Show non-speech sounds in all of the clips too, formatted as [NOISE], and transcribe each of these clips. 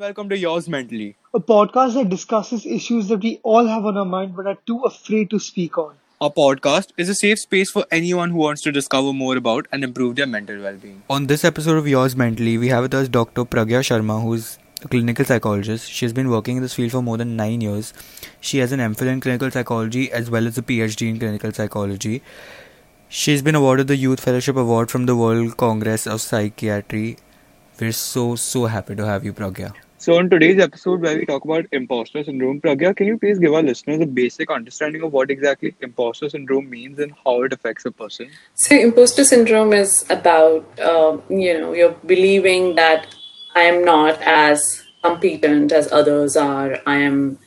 Welcome to Yours Mentally. a podcast that discusses issues that we all have on our mind but are too afraid to speak on. Our podcast is a safe space for anyone who wants to discover more about and improve their mental well being. On this episode of Yours Mentally, we have with us Dr. Pragya Sharma, who's a clinical psychologist. She's been working in this field for more than nine years. She has an MPhil in clinical psychology as well as a PhD in clinical psychology. She's been awarded the Youth Fellowship Award from the World Congress of Psychiatry. We're so, so happy to have you, Pragya. So, in today's episode, where we talk about imposter syndrome, Pragya, can you please give our listeners a basic understanding of what exactly imposter syndrome means and how it affects a person? So, imposter syndrome is about, uh, you know, you're believing that I am not as competent as others are. I am,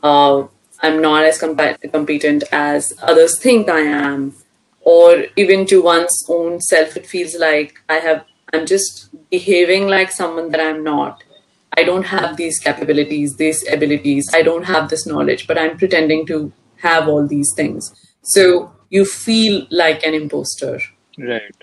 uh, I'm not as comp- competent as others think I am, or even to one's own self, it feels like I have. I'm just behaving like someone that I'm not. I don't have these capabilities, these abilities. I don't have this knowledge, but I'm pretending to have all these things. So you feel like an imposter. Right.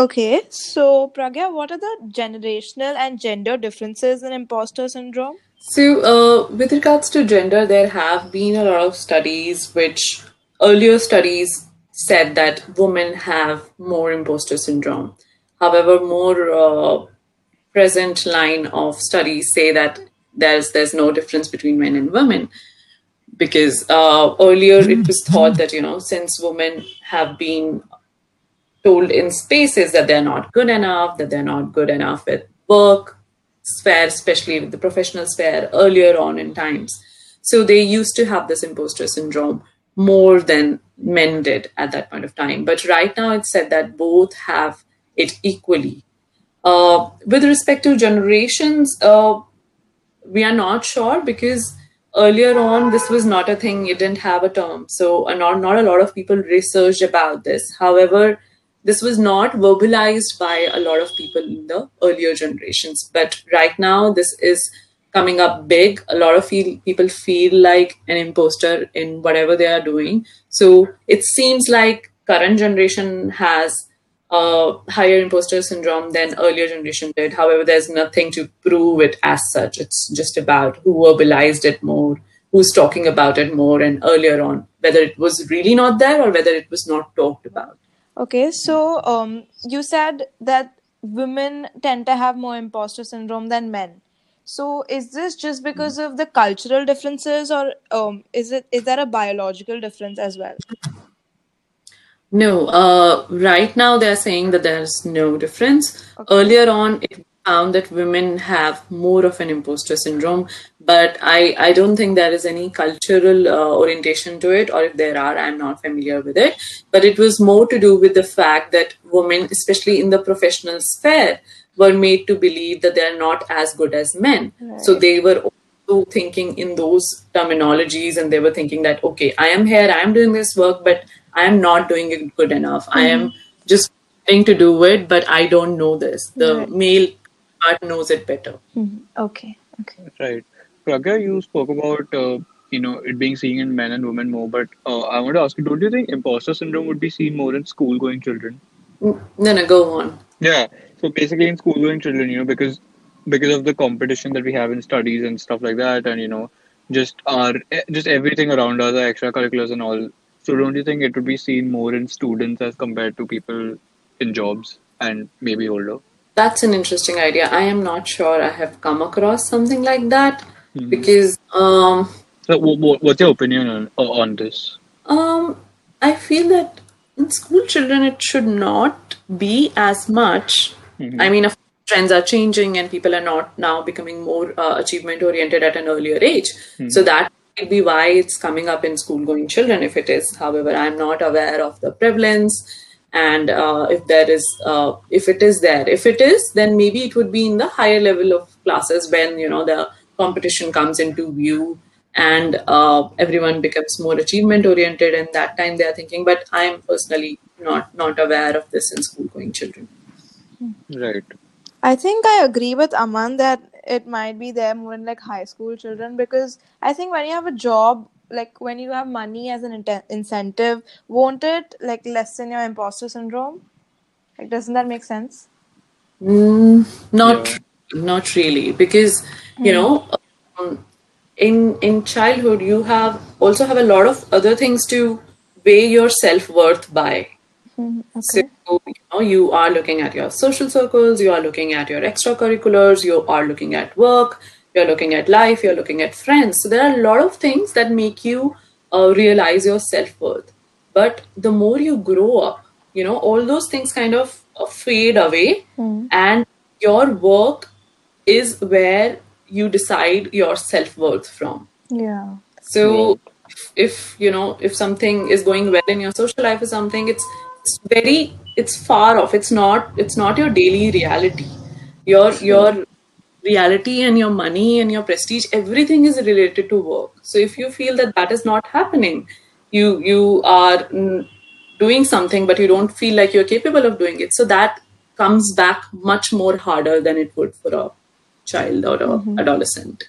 Okay, so Pragya, what are the generational and gender differences in imposter syndrome? So, uh, with regards to gender, there have been a lot of studies which earlier studies said that women have more imposter syndrome. However, more uh, present line of studies say that there's there's no difference between men and women because uh, earlier it was thought that you know since women have been told in spaces that they're not good enough, that they're not good enough at work sphere, especially with the professional sphere earlier on in times. So they used to have this imposter syndrome more than men did at that point of time. But right now it's said that both have it equally. Uh, with respect to generations, uh, we are not sure because earlier on this was not a thing. It didn't have a term. So not, not a lot of people researched about this. However this was not verbalized by a lot of people in the earlier generations. But right now this is coming up big. A lot of feel, people feel like an imposter in whatever they are doing. So it seems like current generation has uh, higher imposter syndrome than earlier generation did. However, there's nothing to prove it as such. It's just about who verbalized it more, who's talking about it more, and earlier on, whether it was really not there or whether it was not talked about. Okay, so um, you said that women tend to have more imposter syndrome than men. So is this just because of the cultural differences, or um, is it is there a biological difference as well? No, uh, right now they're saying that there's no difference. Okay. Earlier on, it found that women have more of an imposter syndrome, but I, I don't think there is any cultural uh, orientation to it, or if there are, I'm not familiar with it. But it was more to do with the fact that women, especially in the professional sphere, were made to believe that they're not as good as men. So they were also thinking in those terminologies and they were thinking that, okay, I am here, I am doing this work, but I am not doing it good enough. I am just trying to do it, but I don't know this. The Right. male part knows it better. Mhm. Okay, okay. Right. Pragya, you spoke about uh, you know it being seen in men and women more, but uh, I want to ask you, don't you think imposter syndrome would be seen more in school-going children? No, no, go on. Yeah. So basically, in school-going children, you know, because because of the competition that we have in studies and stuff like that, and you know, just our eh, just everything around us, our extracurriculars and all. So don't you think it would be seen more in students as compared to people in jobs and maybe older? That's an interesting idea. I am not sure I have come across something like that Mhm. because um, So what, what's your opinion on on this? um, I feel that in school children it should not be as much. Mhm. I mean, of trends are changing and people are not now becoming more uh, achievement oriented at an earlier age. So that might be why it's coming up in school going children if it is. However, I'm not aware of the prevalence and uh, if there is uh, if it is there if it is then maybe it would be in the higher level of classes when you know the competition comes into view and uh, everyone becomes more achievement oriented and that time they are thinking but i am personally not not aware of this in school going children Right. I think I agree with Aman that it might be there more in like high school children because I think when you have a job, like when you have money as an inte- incentive, won't it like lessen your imposter syndrome? Like, doesn't that make sense? Mm, not Yeah. not really, because you know, um, in in childhood you have also have a lot of other things to weigh your self worth by. So you know, you are looking at your social circles, you are looking at your extracurriculars, you are looking at work, you're looking at life, you're looking at friends. So there are a lot of things that make you uh, realize your self worth. But the more you grow up, you know, all those things kind of uh, fade away, and your work is where you decide your self worth from. Yeah. So if, if you know if something is going well in your social life or something, it's it's very it's far off. It's not it's not your daily reality. Your your reality and your money and your prestige everything is related to work. So if you feel that that is not happening, you you are doing something but you don't feel like you're capable of doing it. So that comes back much more harder than it would for a child or a mm-hmm. adolescent.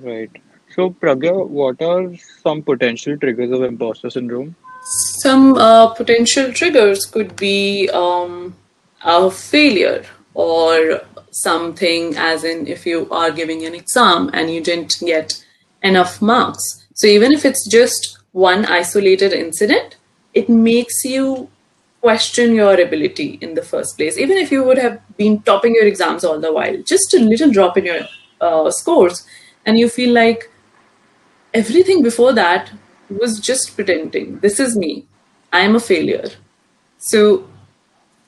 Right. So, Pragya, what are some potential triggers of imposter syndrome? Some uh, potential triggers could be um, a failure or something, as in if you are giving an exam and you didn't get enough marks. So, even if it's just one isolated incident, it makes you question your ability in the first place. Even if you would have been topping your exams all the while, just a little drop in your uh, scores, and you feel like everything before that was just pretending. This is me. I am a failure. So,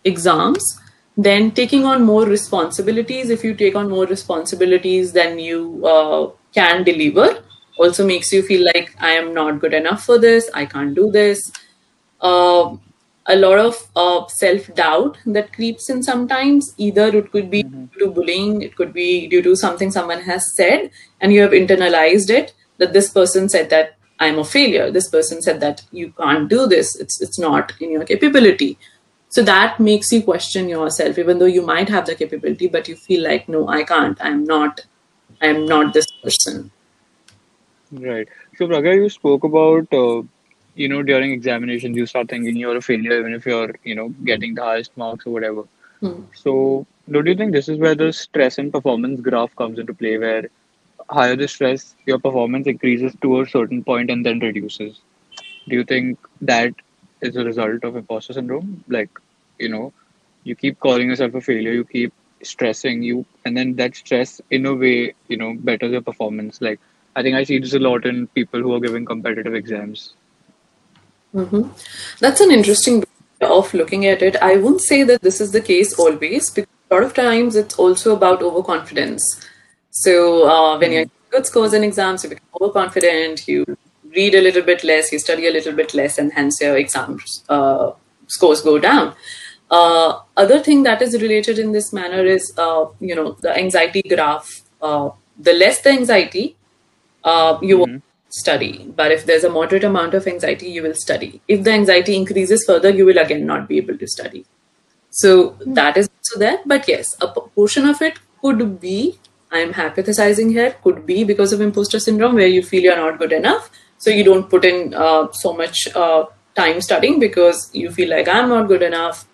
exams, then taking on more responsibilities. If you take on more responsibilities, than you uh, can deliver. Also makes you feel like I am not good enough for this. I can't do this. Uh, a lot of uh, self doubt that creeps in sometimes. Either it could be due to bullying, it could be due to something someone has said, and you have internalized it that this person said that I'm a failure. This person said that you can't do this. It's it's not in your capability. So that makes you question yourself, even though you might have the capability, but you feel like no, I can't. I'm not. I'm not this person. Right. So, Pragya, you spoke about, uh, you know, during examinations, you start thinking you're a failure, even if you're, you know, getting the highest marks or whatever. Hmm. So, don't you think this is where the stress and performance graph comes into play, where higher the stress, your performance increases to a certain point and then reduces? Do you think that is a result of imposter syndrome? Like, you know, you keep calling yourself a failure, you keep stressing you, and then that stress, in a way, you know, betters your performance. Like, I think I see this a lot in people who are giving competitive exams. hmm That's an interesting way of looking at it. I wouldn't say that this is the case always, because a lot of times it's also about overconfidence. So uh, when you're good scores in exams, you become overconfident, you read a little bit less, you study a little bit less, and hence your exam uh, scores go down. Uh, other thing that is related in this manner is, uh, you know, the anxiety graph. Uh, the less the anxiety, uh, you won't study. But if there's a moderate amount of anxiety, you will study. If the anxiety increases further, you will again not be able to study. So that is also there. But yes, a portion of it could be, I'm hypothesizing here, could be because of imposter syndrome where you feel you're not good enough. So you don't put in uh, so much uh, time studying because you feel like I'm not good enough.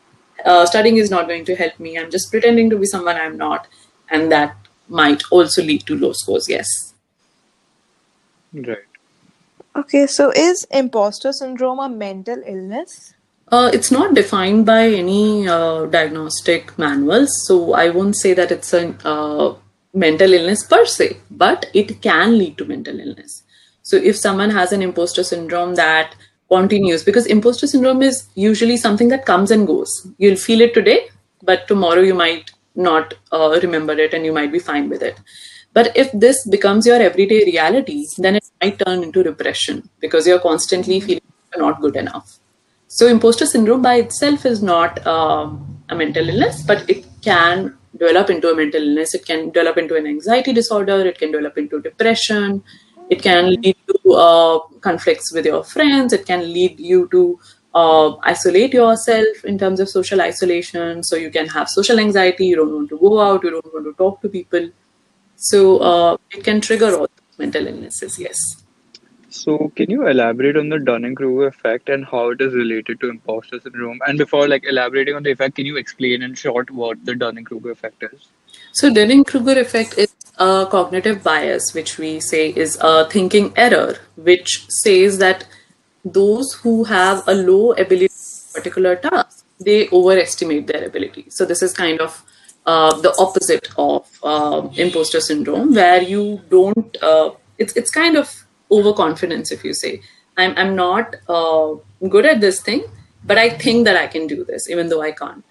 Uh, studying is not going to help me. I'm just pretending to be someone I'm not. And that might also lead to low scores, yes. Right. Okay, so is imposter syndrome a mental illness? Uh, it's not defined by any uh, diagnostic manuals, so I won't say that it's a uh, mental illness per se, but it can lead to mental illness. So if someone has an imposter syndrome that continues, because imposter syndrome is usually something that comes and goes. You'll feel it today, but tomorrow you might not uh, remember it and you might be fine with it. But if this becomes your everyday reality, then it might turn into depression because you're constantly feeling you're not good enough. So, imposter syndrome by itself is not um, a mental illness, but it can develop into a mental illness. It can develop into an anxiety disorder. It can develop into depression. It can lead to uh, conflicts with your friends. It can lead you to uh, isolate yourself in terms of social isolation. So, you can have social anxiety. You don't want to go out. You don't want to talk to people. So, uh, it can trigger all mental illnesses, yes. So, can you elaborate on the Dunning-Kruger effect and how it is related to imposter syndrome? And before like elaborating on the effect, can you explain in short what the Dunning-Kruger effect is? So Dunning-Kruger effect is a cognitive bias, which we say is a thinking error, which says that those who have a low ability a particular task, they overestimate their ability. So this is kind of uh, the opposite of uh, imposter syndrome, where you don't. Uh, it's it's kind of overconfidence, if you say, "I'm I'm not uh, good at this thing, but I think that I can do this, even though I can't."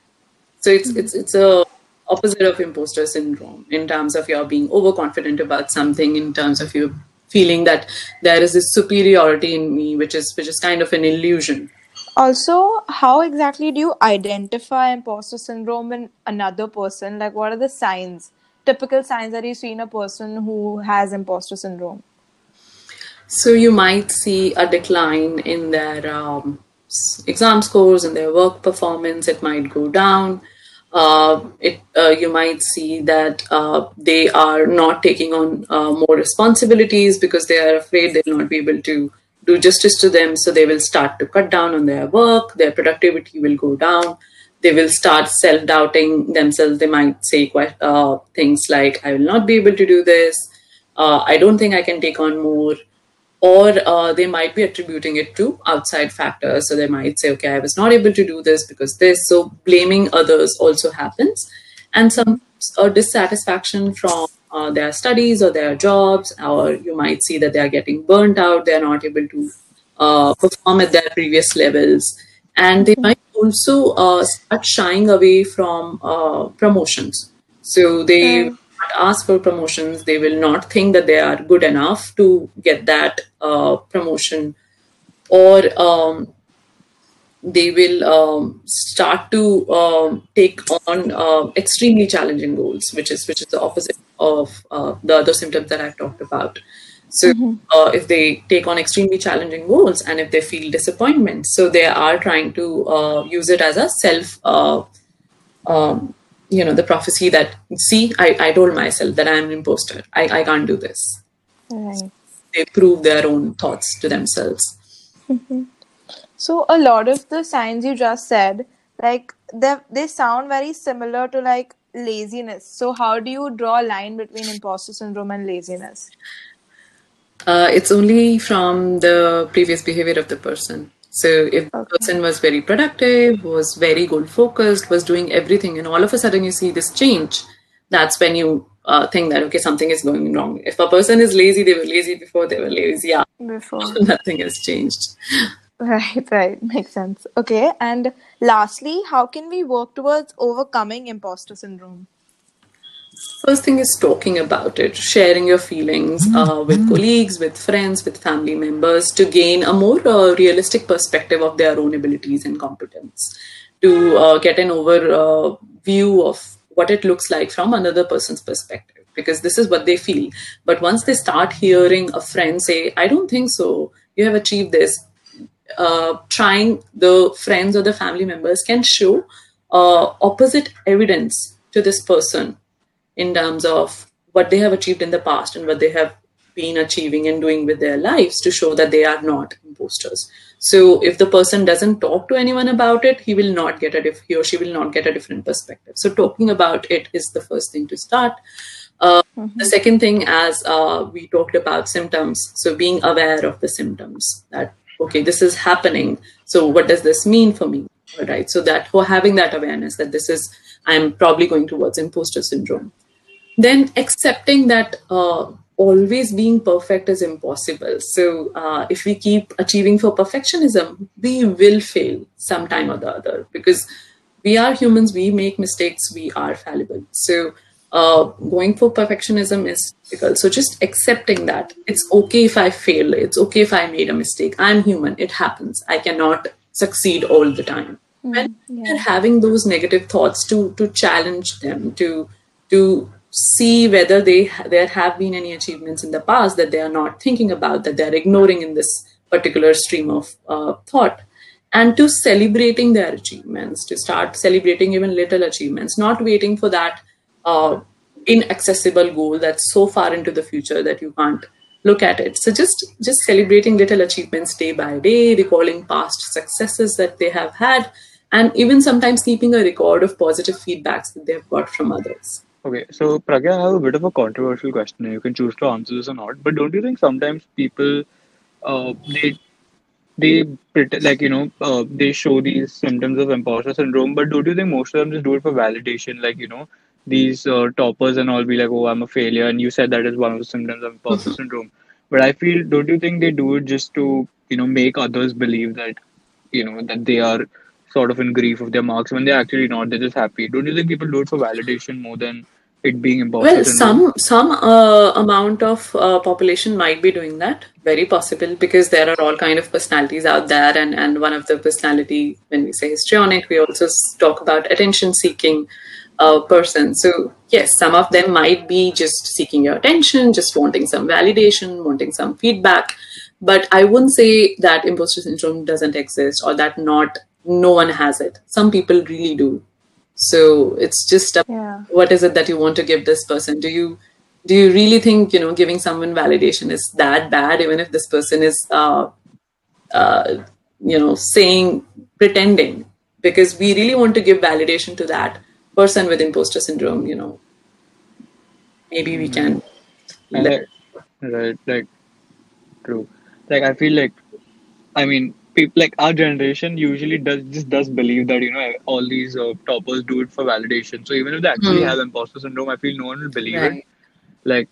So it's it's it's a opposite of imposter syndrome in terms of your being overconfident about something, in terms of you feeling that there is this superiority in me, which is which is kind of an illusion. Also, how exactly do you identify imposter syndrome in another person? Like, what are the signs, typical signs that you see in a person who has imposter syndrome? So you might see a decline in their um, exam scores and their work performance. It might go down. Uh, it, uh, you might see that uh, they are not taking on uh, more responsibilities because they are afraid they'll not be able to do justice to them. So they will start to cut down on their work. Their productivity will go down. They will start self doubting themselves. They might say uh, things like, I will not be able to do this. Uh, I don't think I can take on more or uh, they might be attributing it to outside factors. So they might say, okay, I was not able to do this because this. So blaming others also happens. And some uh, dissatisfaction from uh, their studies or their jobs, or you might see that they are getting burnt out, they're not able to uh, perform at their previous levels. And they might also uh, start shying away from uh, promotions. So they ask for promotions, they will not think that they are good enough to get that uh, promotion, or um, they will um, start to um, take on uh, extremely challenging goals, which is which is the opposite of uh, the other symptoms that I've talked about. So, mm-hmm. Uh, if they take on extremely challenging goals and if they feel disappointment, so they are trying to uh, use it as a self uh, um, you know the prophecy that see I, I told myself that i'm an imposter. I, I can't do this. Right. they prove their own thoughts to themselves. Mm-hmm. so a lot of the signs you just said like they they sound very similar to like laziness. So how do you draw a line between imposter syndrome and laziness? Uh, it's only from the previous behavior of the person so if okay. the person was very productive, was very goal focused, was doing everything, and all of a sudden you see this change, that's when you uh, think that okay, something is going wrong. If a person is lazy, they were lazy before they were lazy. Yeah, before [LAUGHS] nothing has changed. Right, right, makes sense. Okay, and lastly, how can we work towards overcoming imposter syndrome? First thing is talking about it, sharing your feelings uh, with colleagues, with friends, with family members to gain a more uh, realistic perspective of their own abilities and competence, to uh, get an overview uh, of what it looks like from another person's perspective, because this is what they feel. But once they start hearing a friend say, I don't think so, you have achieved this, uh, trying the friends or the family members can show uh, opposite evidence to this person in terms of what they have achieved in the past and what they have been achieving and doing with their lives to show that they are not imposters. So if the person doesn't talk to anyone about it, he will not get a dif- he or she will not get a different perspective. So talking about it is the first thing to start. Uh, mm-hmm. The second thing, as uh, we talked about symptoms, so being aware of the symptoms that okay, this is happening. So what does this mean for me? Right. So that for having that awareness that this is, I'm probably going towards imposter syndrome then accepting that uh, always being perfect is impossible. So uh, if we keep achieving for perfectionism, we will fail sometime or the other because we are humans, we make mistakes, we are fallible. So uh, going for perfectionism is difficult. So just accepting that it's okay if I fail, it's okay if I made a mistake. I'm human, it happens. I cannot succeed all the time. Mm, when yeah. having those negative thoughts, to to challenge them, to to see whether they there have been any achievements in the past that they are not thinking about that they're ignoring in this particular stream of uh, thought. And to celebrating their achievements to start celebrating even little achievements not waiting for that uh, inaccessible goal that's so far into the future that you can't look at it. So just just celebrating little achievements day by day recalling past successes that they have had and even sometimes keeping a record of positive feedbacks that they've got from others Okay, so Pragya, I have a bit of a controversial question. You can choose to answer this or not. But don't you think sometimes people, uh, they they pretend like you know, uh, they show these symptoms of imposter syndrome. But don't you think most of them just do it for validation? Like you know, these uh, toppers and all be like, "Oh, I'm a failure," and you said that is one of the symptoms of imposter [LAUGHS] syndrome. But I feel, don't you think they do it just to you know make others believe that you know that they are sort of in grief of their marks when they're actually not. They're just happy. Don't you think people do it for validation more than it being imposter Well, some some uh, amount of uh, population might be doing that. Very possible because there are all kind of personalities out there, and and one of the personality when we say histrionic, we also talk about attention seeking uh, person. So yes, some of them might be just seeking your attention, just wanting some validation, wanting some feedback. But I wouldn't say that imposter syndrome doesn't exist or that not no one has it. Some people really do. So it's just a, Yeah. what is it that you want to give this person? Do you do you really think you know giving someone validation is that bad? Even if this person is uh, uh, you know saying pretending, because we really want to give validation to that person with imposter syndrome. You know, maybe we can. And let- like, right, like true. Like I feel like I mean, people like our generation usually does just does believe that you know all these uh, toppers do it for validation. So even if they actually Hmm. have imposter syndrome, I feel no one will believe it. Like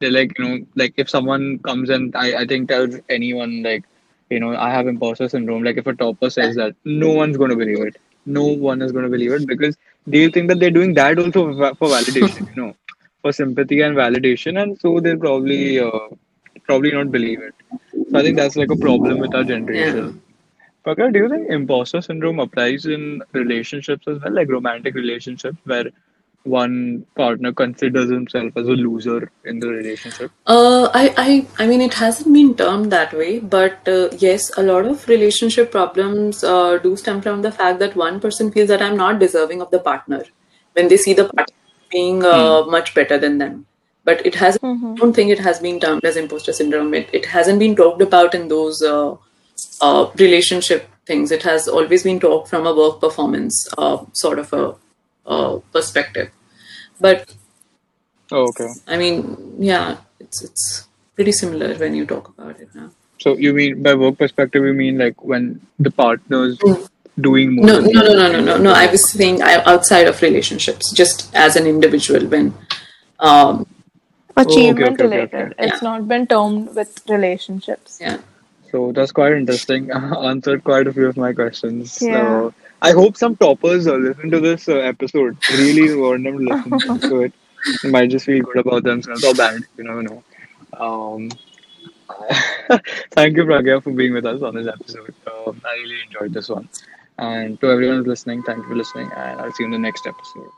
they're like you know like if someone comes and I I think tells anyone like you know I have imposter syndrome. Like if a topper says that, no one's going to believe it. No one is going to believe it because they'll think that they're doing that also for, for validation. [LAUGHS] You know, for sympathy and validation, and so they'll probably uh, probably not believe it. So I think that's like a problem with our Yeah. generation. Pragya, do you think imposter syndrome applies in relationships as well, like romantic relationships, where one partner considers himself as a loser in the relationship? Uh, I, I, I mean, it hasn't been termed that way, but uh, yes, a lot of relationship problems uh, do stem from the fact that one person feels that I'm not deserving of the partner when they see the partner being uh, much better than them. But it has, I don't think it has been termed as imposter syndrome. It, it hasn't been talked about in those uh, uh, relationship things. It has always been talked from a work performance uh, sort of a uh, perspective. But Oh, okay. I mean, yeah, it's it's pretty similar when you talk about it now. So you mean by work perspective, you mean like when the partner's doing more? No, no, no, no, no, no, no. I was saying outside of relationships, just as an individual. When, um, Achievement okay, okay, okay. related. It's not been termed with relationships. yeah, So that's quite interesting. [LAUGHS] Answered quite a few of my questions. Yeah. So I hope some toppers uh, listen to this uh, episode. Really [LAUGHS] want them to listen to it. They might just feel good about themselves or bad. You never know. Um, [LAUGHS] thank you, Pragya, for being with us on this episode. Um, I really enjoyed this one. And to everyone listening, thank you for listening. And I'll see you in the next episode.